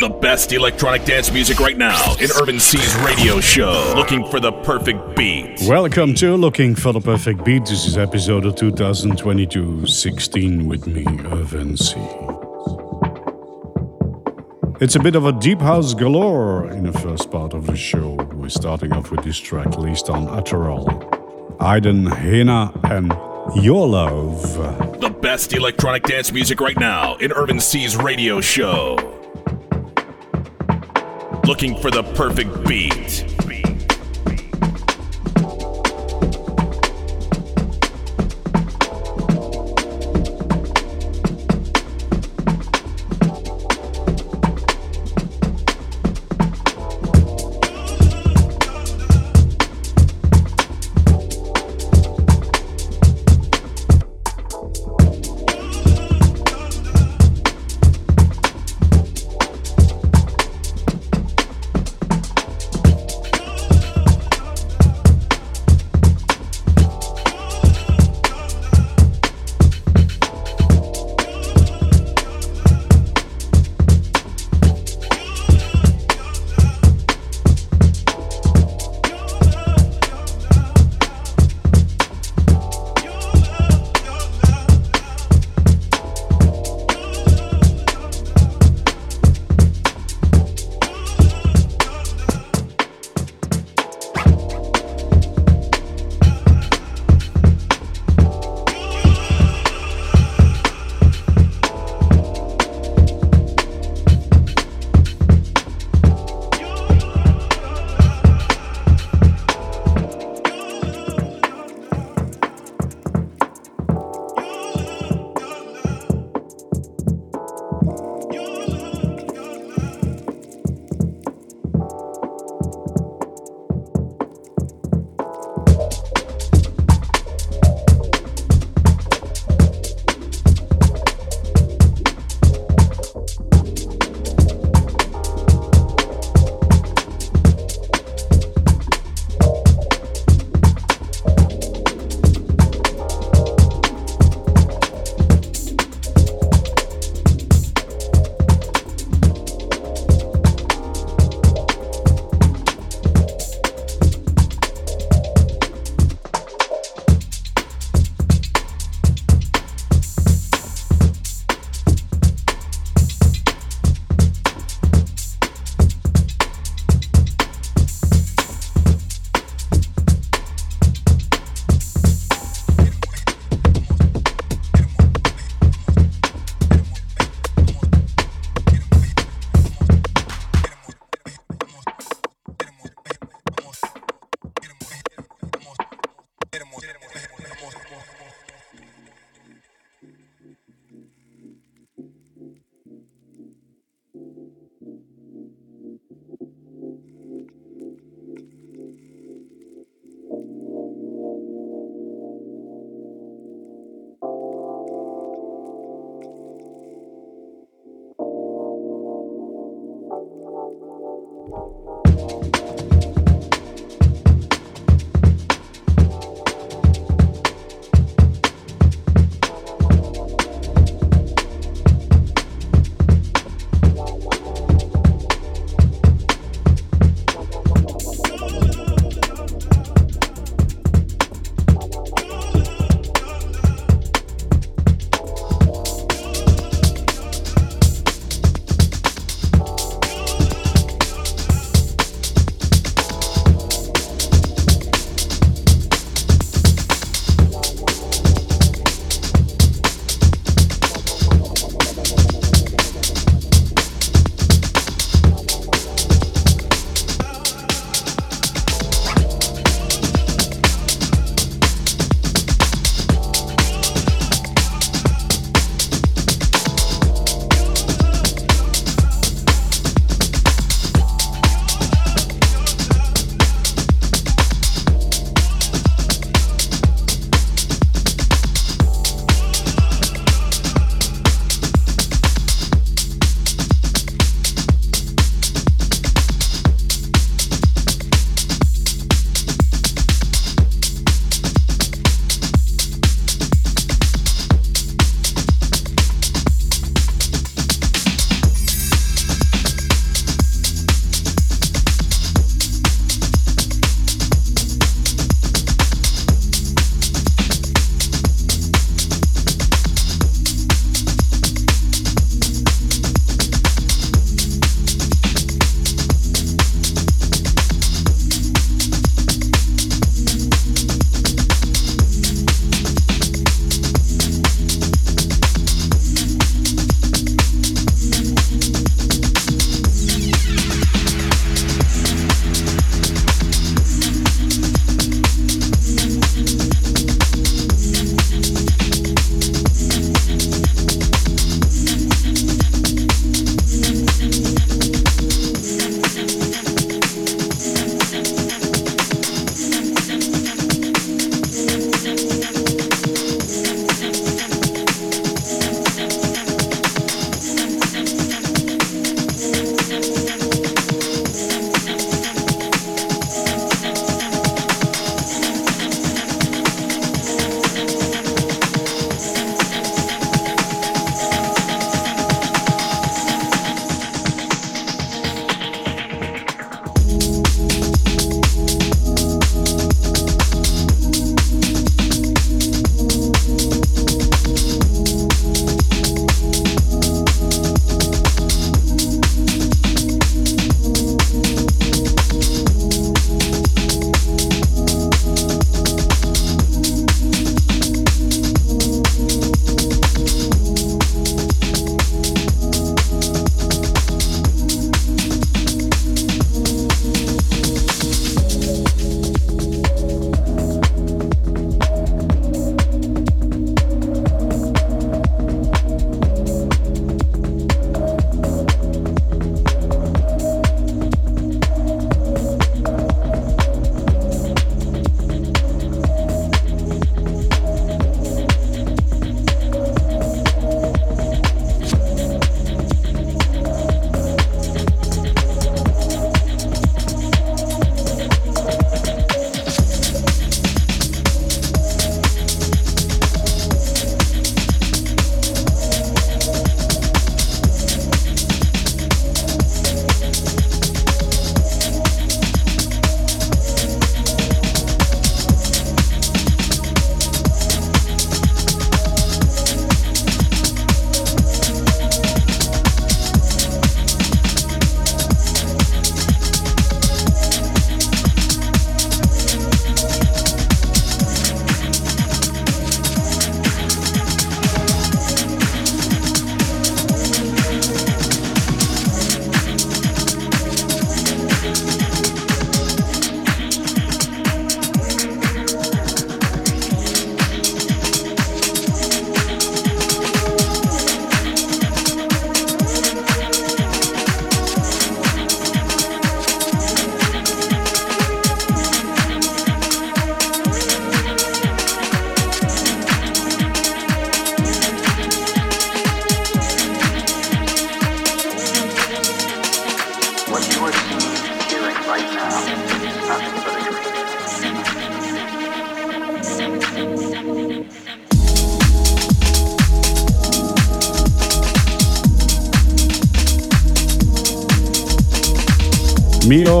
The best electronic dance music right now in Urban C's radio show. Looking for the perfect beat. Welcome to Looking for the Perfect Beat. This is episode of 2022 16 with me, Urban C. It's a bit of a deep house galore in the first part of the show. We're starting off with this track released on Atterall. Aiden, Hena, and Your Love. The best electronic dance music right now in Urban C's radio show. Looking for the perfect beat.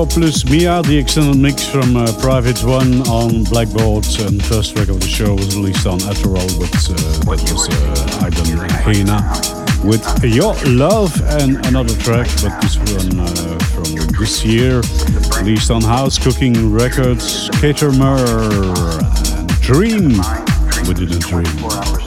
Plus Mia, the extended mix from uh, Private One on Blackboard, and first track of the show was released on Atterall with uh, that was uh, Hena with Your Love and another track, but this one uh, from this year, released on House Cooking Records, Catermer and Dream within a Dream.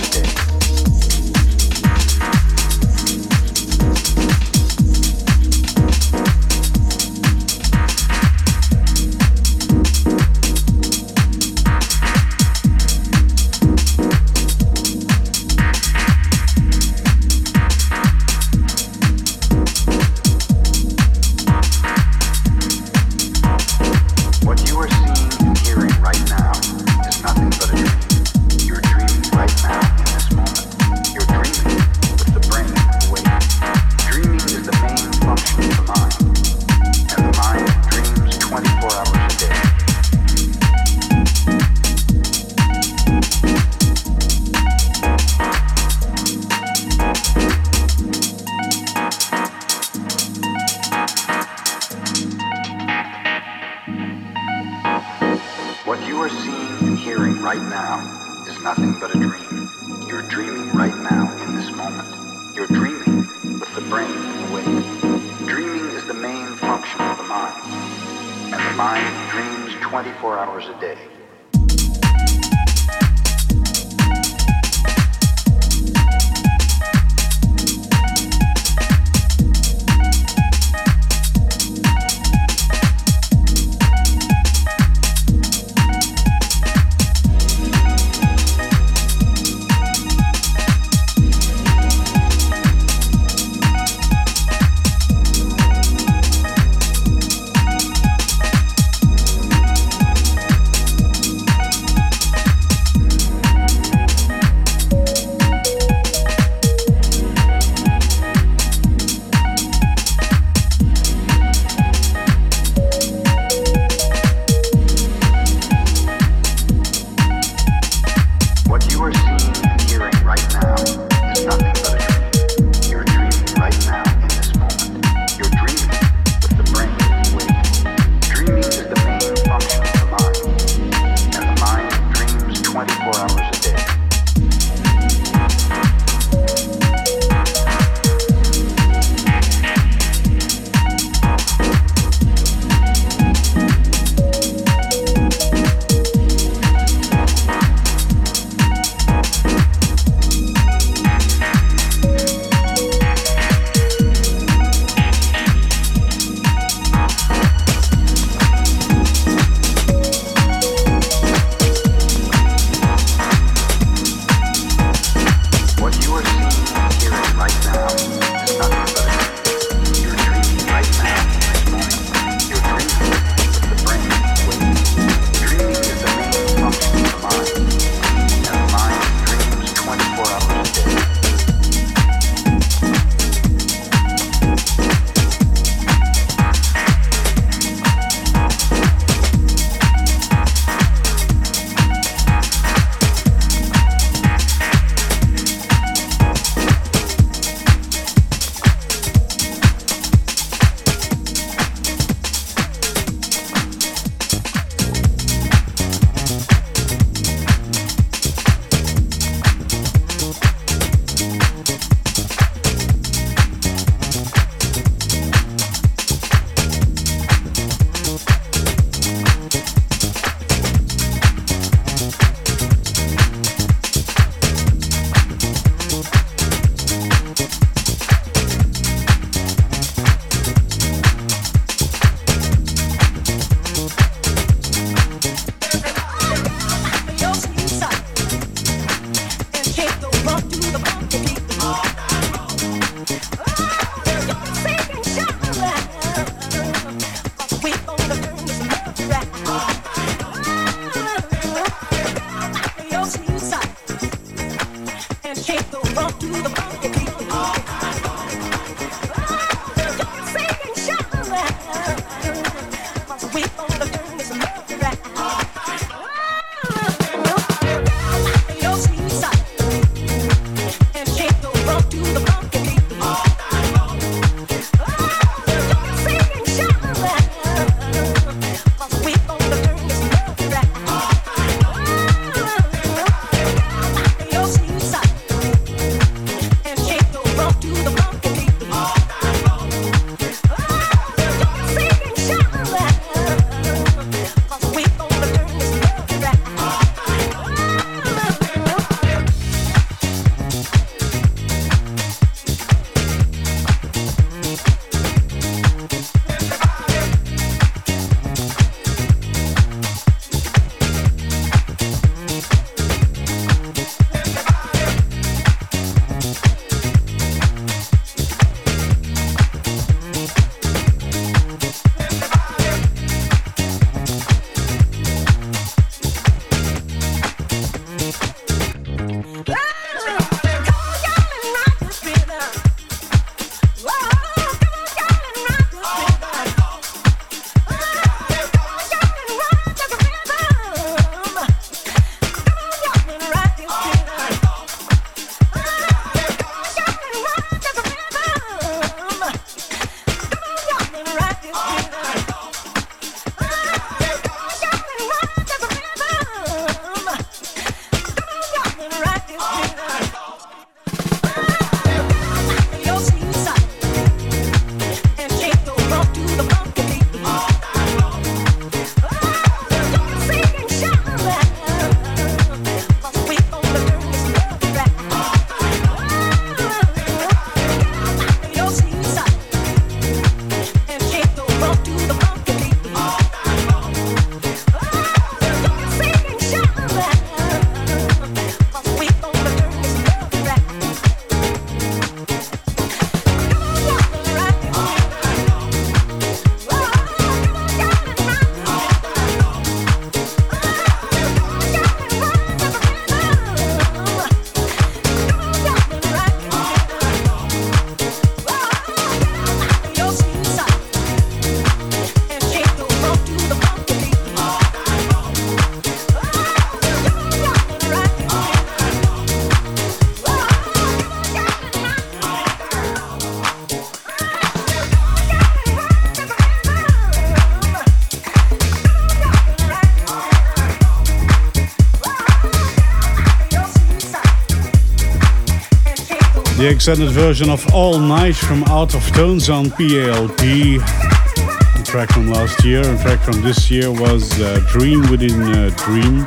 The extended version of All Night from Out of Tones on PALP. The track from last year, in track from this year was uh, Dream Within a Dream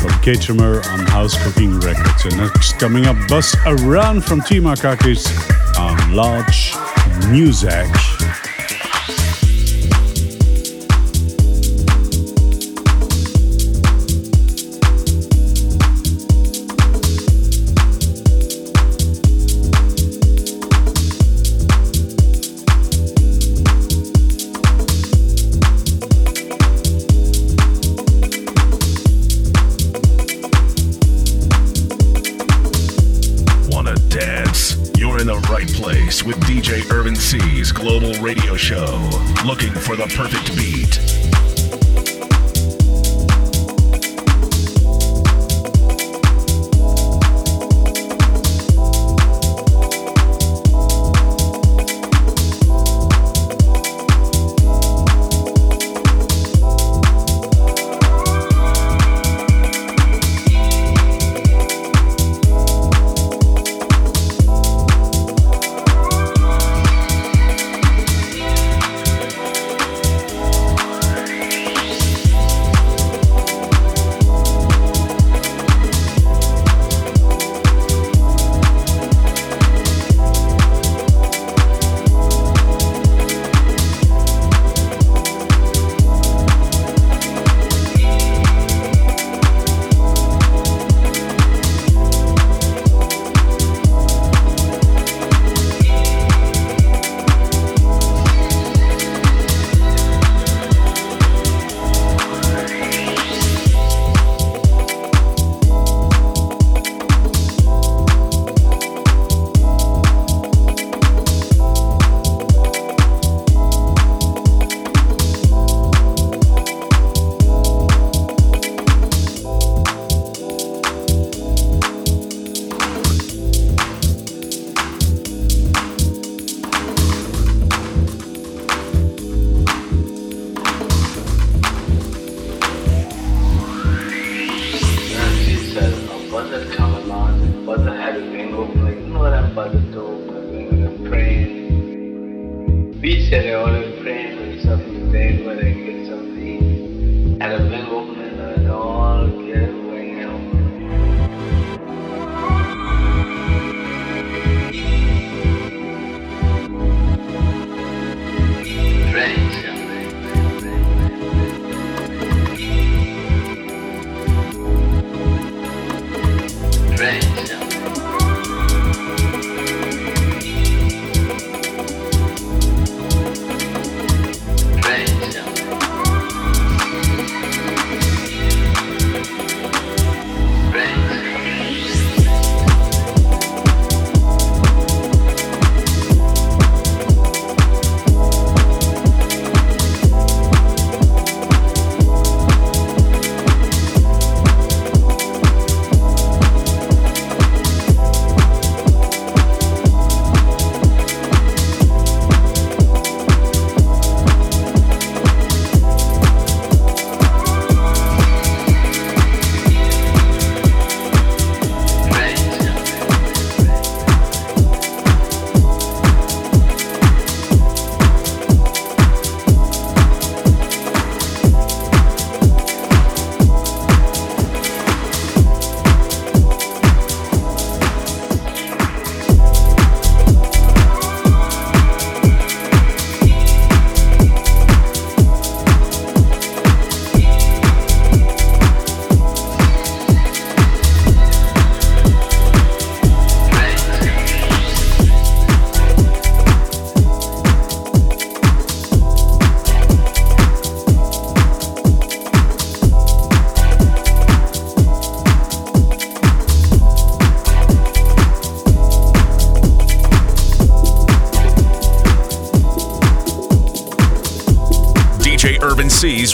from Catermer on House Cooking Records. And next coming up, Bus Around from T Markakis on Large Music.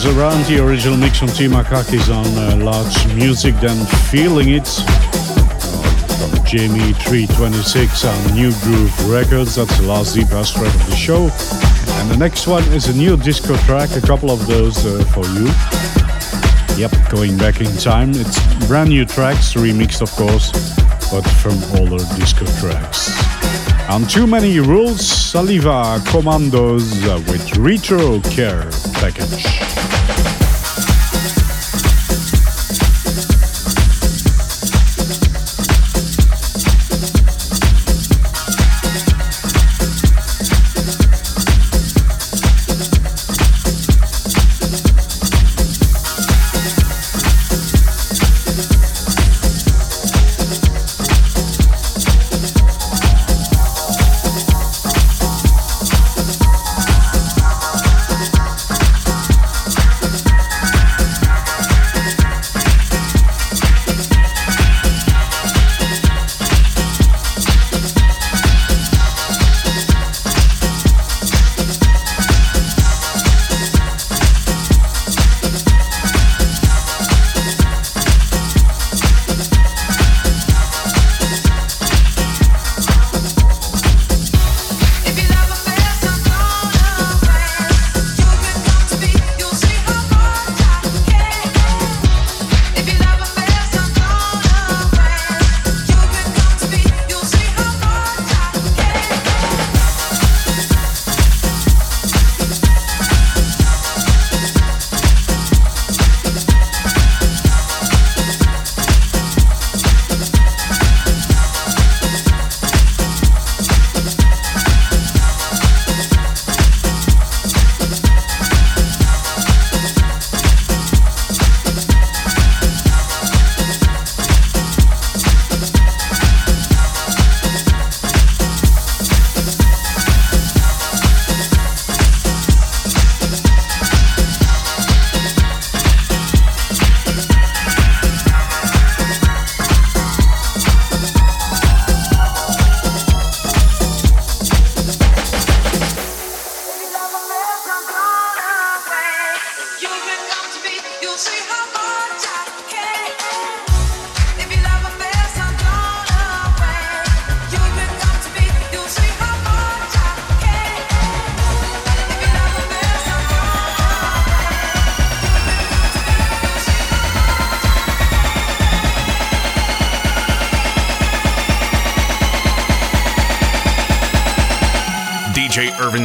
House Around, the original mix from T Markakis on uh, Large Music, then Feeling It from Jamie 326 on New Groove Records. That's the last Deep House track of the show. And the next one is a new disco track, a couple of those uh, for you. Yep, going back in time. It's brand new tracks, remixed of course, but from older disco tracks. On Too Many Rules, Saliva Commandos with Retro Care Package.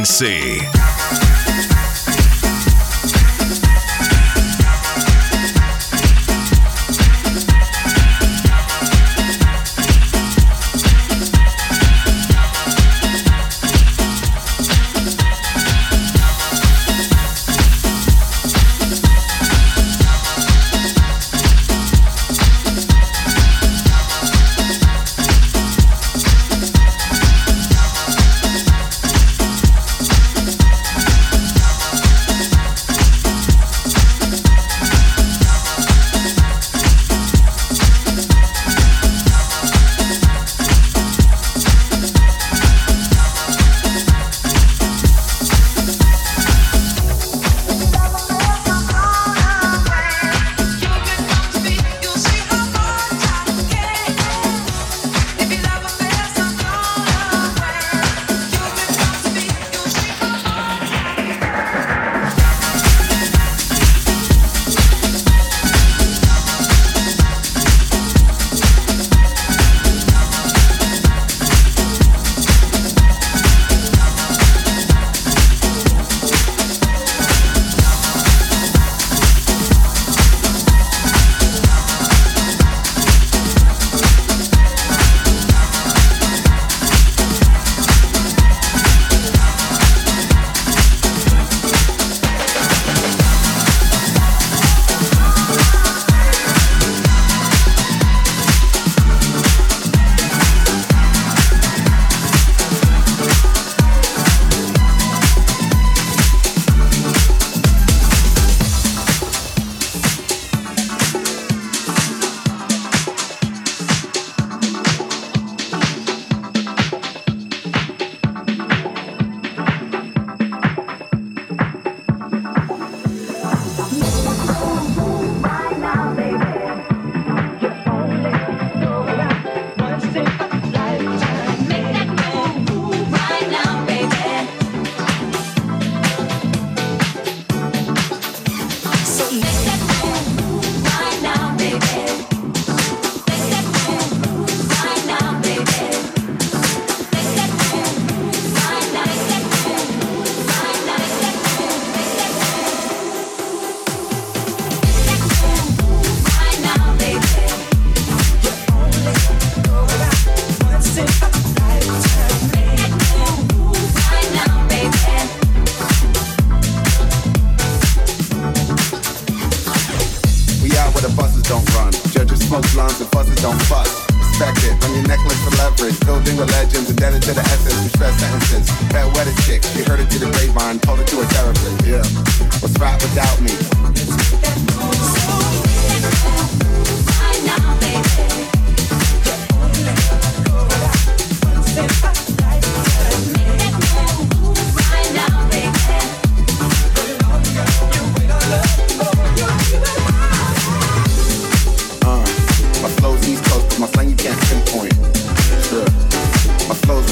C.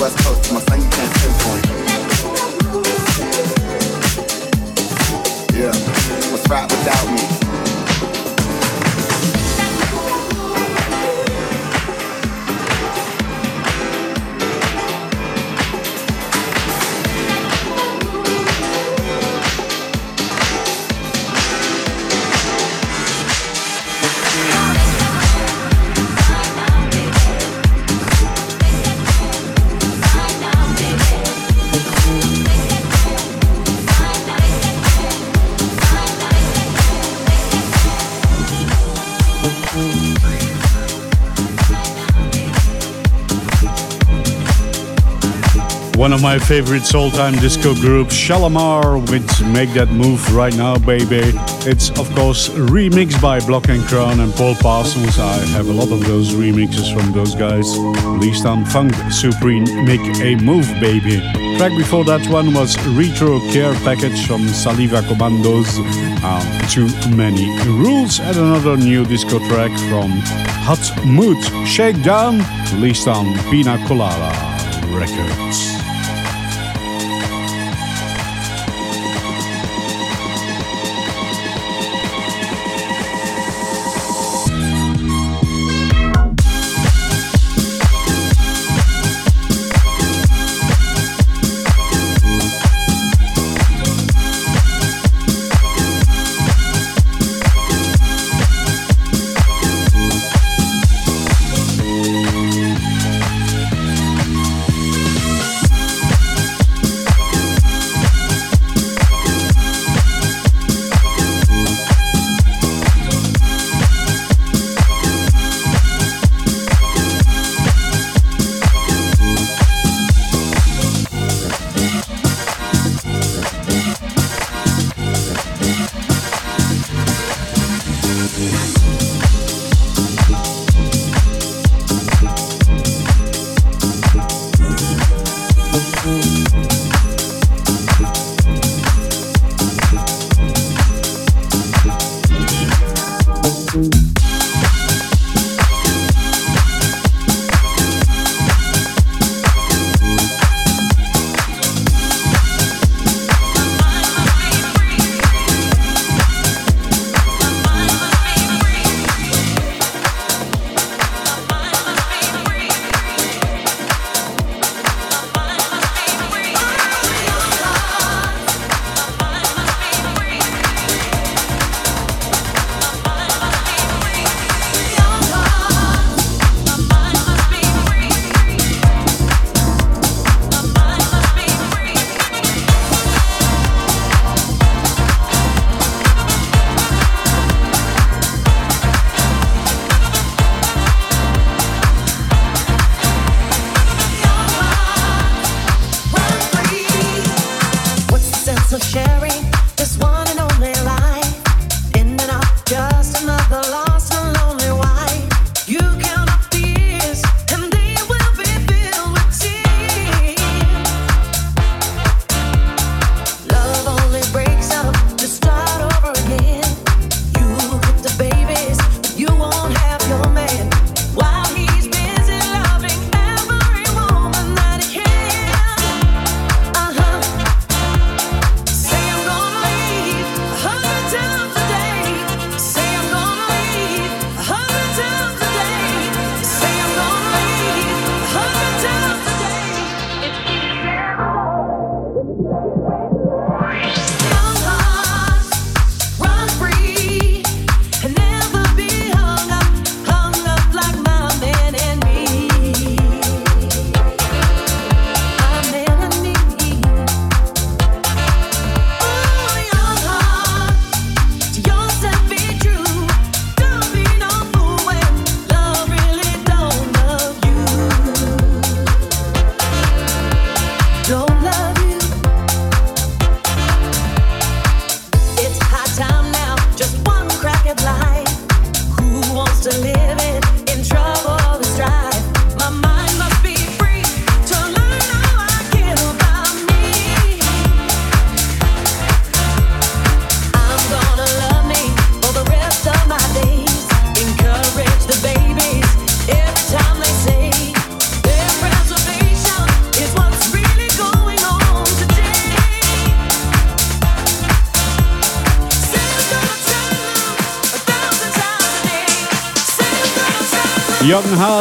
west coast, my son, you can't pinpoint. One of my favorite all-time disco groups, Shalamar, with Make That Move Right Now, Baby. It's, of course, remixed by Block and Crown and Paul Parsons. I have a lot of those remixes from those guys. Released on Funk Supreme, Make a Move, Baby. Track before that one was Retro Care Package from Saliva Commandos. Uh, too many rules. And another new disco track from Hot Mood Shakedown, released on Pina Colada Records.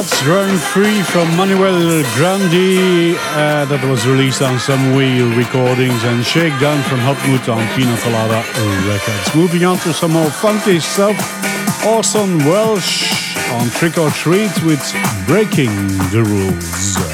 Hearts Growing Free from Manuel Grandi. Uh, that was released on some Wii recordings and Shakedown from Hotmood on Pina Colada Records. Moving on to some more funky stuff. Orson Welsh on Trick or Treat with Breaking the Rules.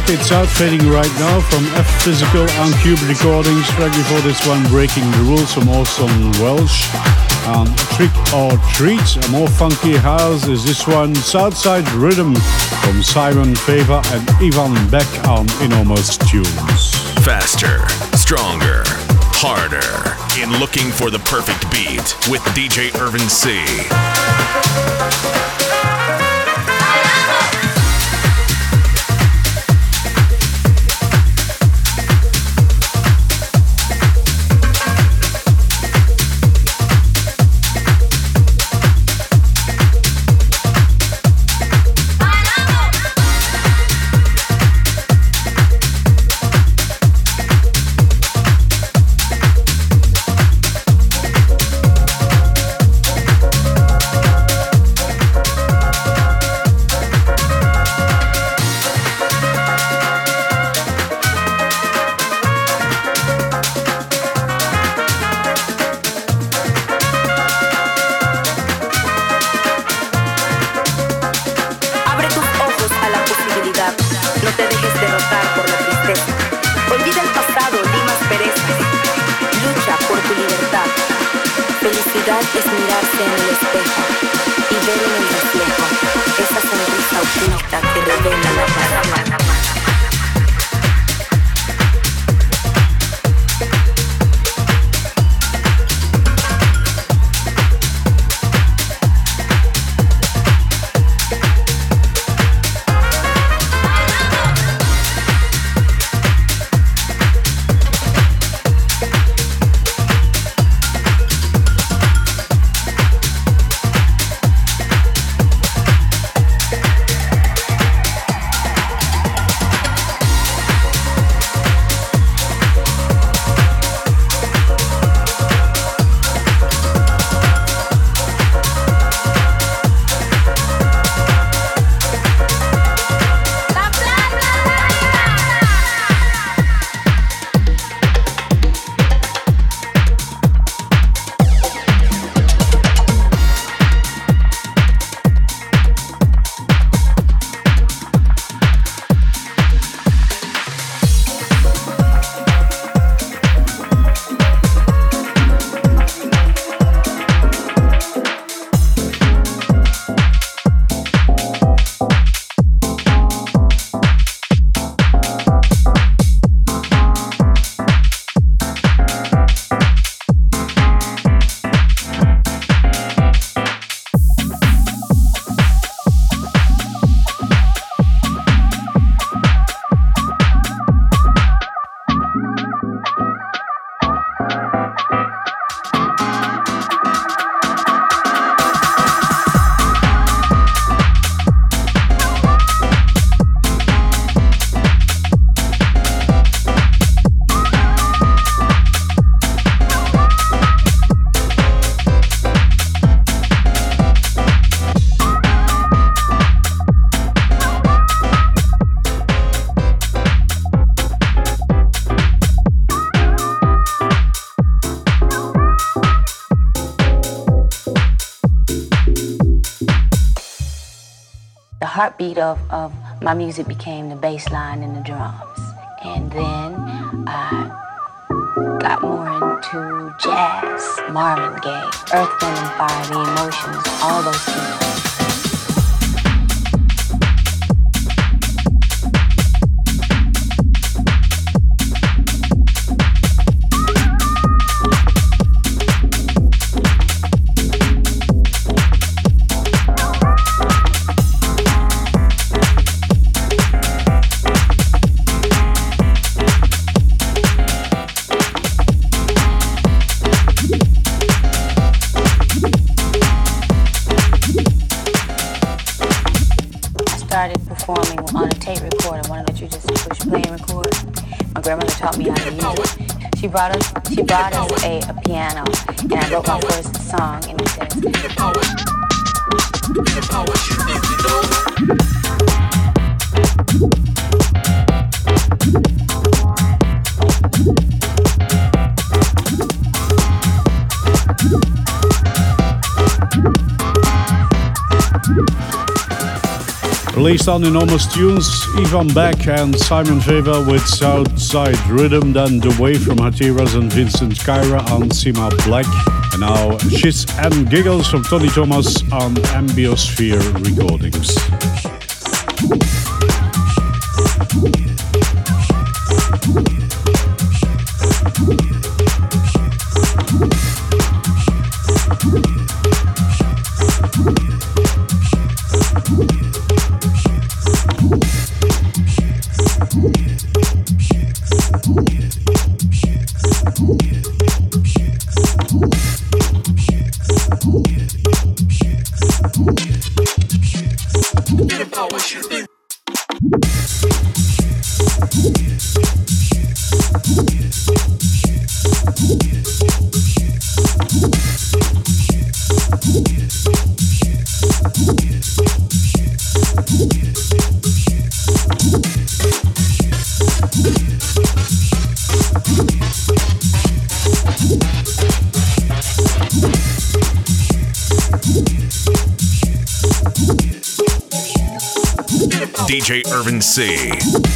Track. It's out right now from F Physical on Cube Recordings. Track before this one, Breaking the Rules from Orson Welsh. Um, Trick or Treat, a more funky house is this one, Southside Rhythm from Simon Favor and Ivan Beck on Enormous Tunes. Faster, stronger, harder. In looking for the perfect beat with DJ Irvin C. es mirarse en el espejo y ver en el reflejo esa sonrisa oculta que revela la palabra. My music became the bass line and the drums. And then I got more into jazz, Marvin Gaye, Earth, Wind Fire, The Emotions, all those people. Brought us she brought us a, a piano and I wrote my first song and it says Released on Enormous Tunes, Ivan Beck and Simon Weber with Southside Rhythm, then The Way from Hatiras and Vincent Kyra on Sima Black. And now Shits and Giggles from Tony Thomas on Ambiosphere Recordings. DJ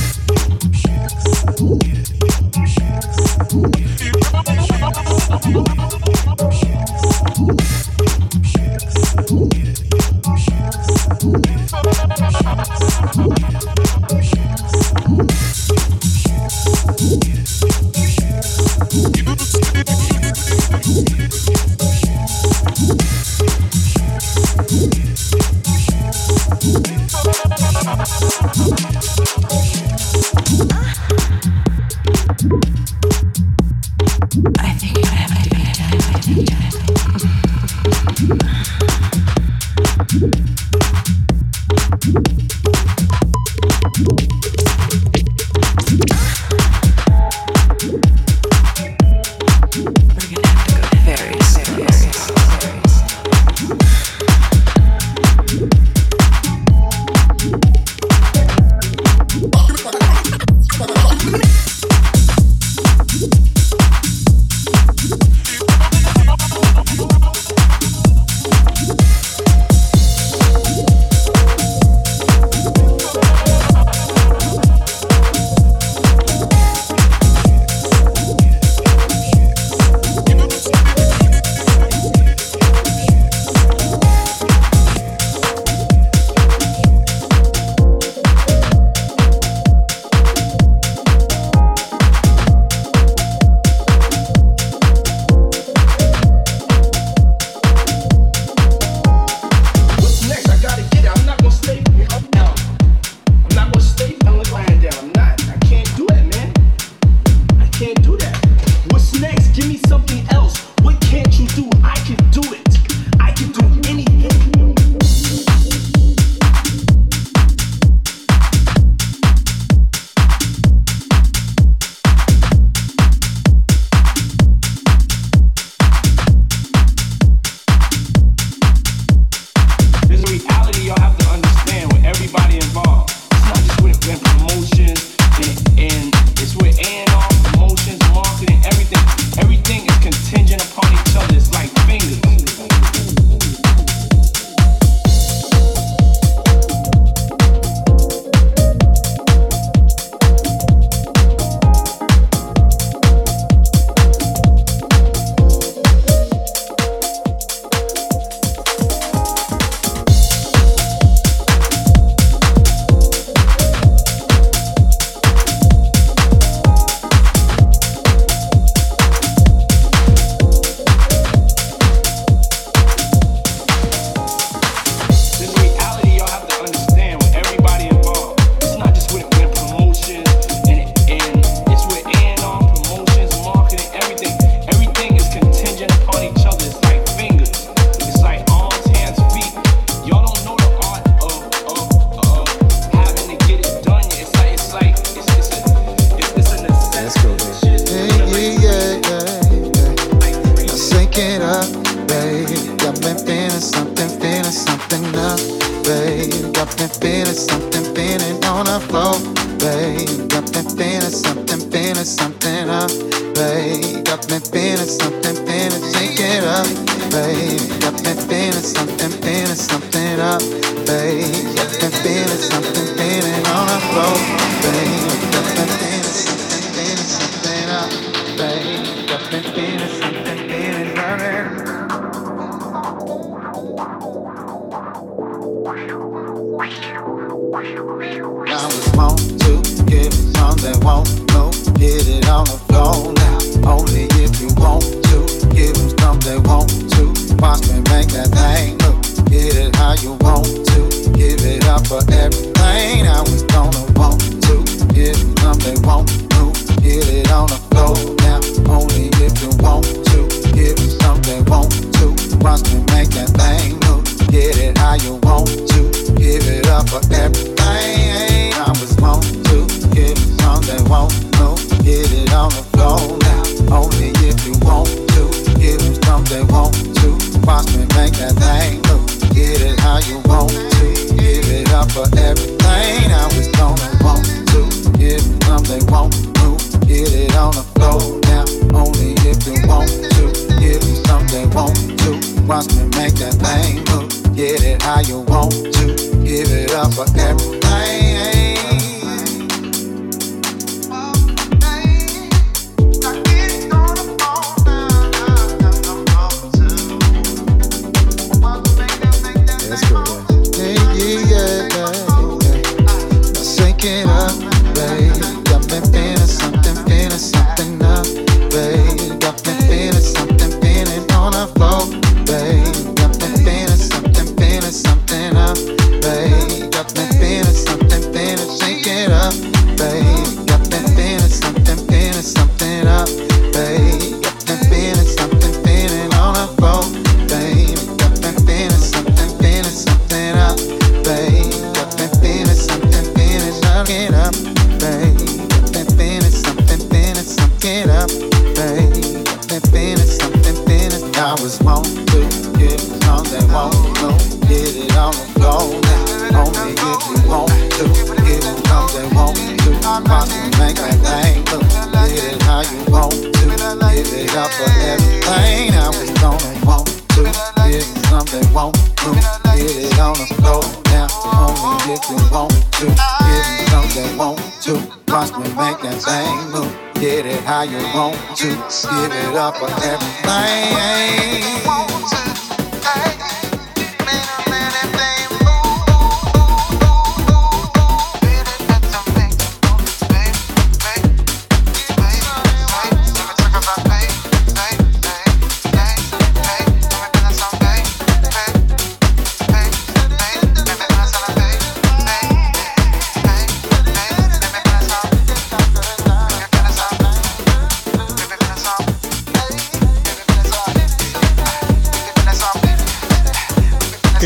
want to give it up for everything.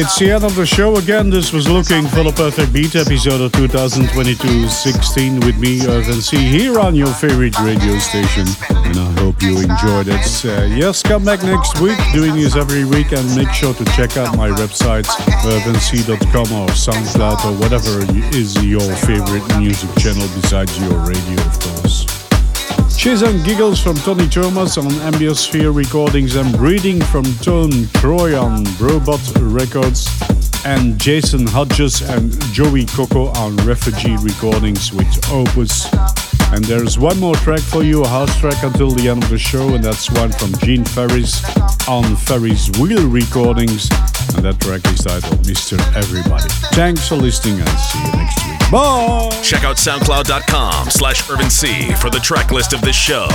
It's the end of the show again. This was Looking for the Perfect Beat, episode of 2022 16 with me, Irvin C, here on your favorite radio station. And I hope you enjoyed it. Uh, yes, come back next week, doing this every week, and make sure to check out my websites, irvinc.com or SoundCloud or whatever is your favorite music channel besides your radio, of course. Cheers and Giggles from Tony Thomas on Ambiosphere Recordings and Breeding from Tone Troyan, Robot Records, and Jason Hodges and Joey Coco on Refugee Recordings with Opus. And there's one more track for you, a house track until the end of the show, and that's one from Gene Farris on Farris Wheel Recordings. And that track is titled Mr. Everybody. Thanks for listening and see you next week. Bye. Check out soundcloud.com slash irvinc for the track list of this show.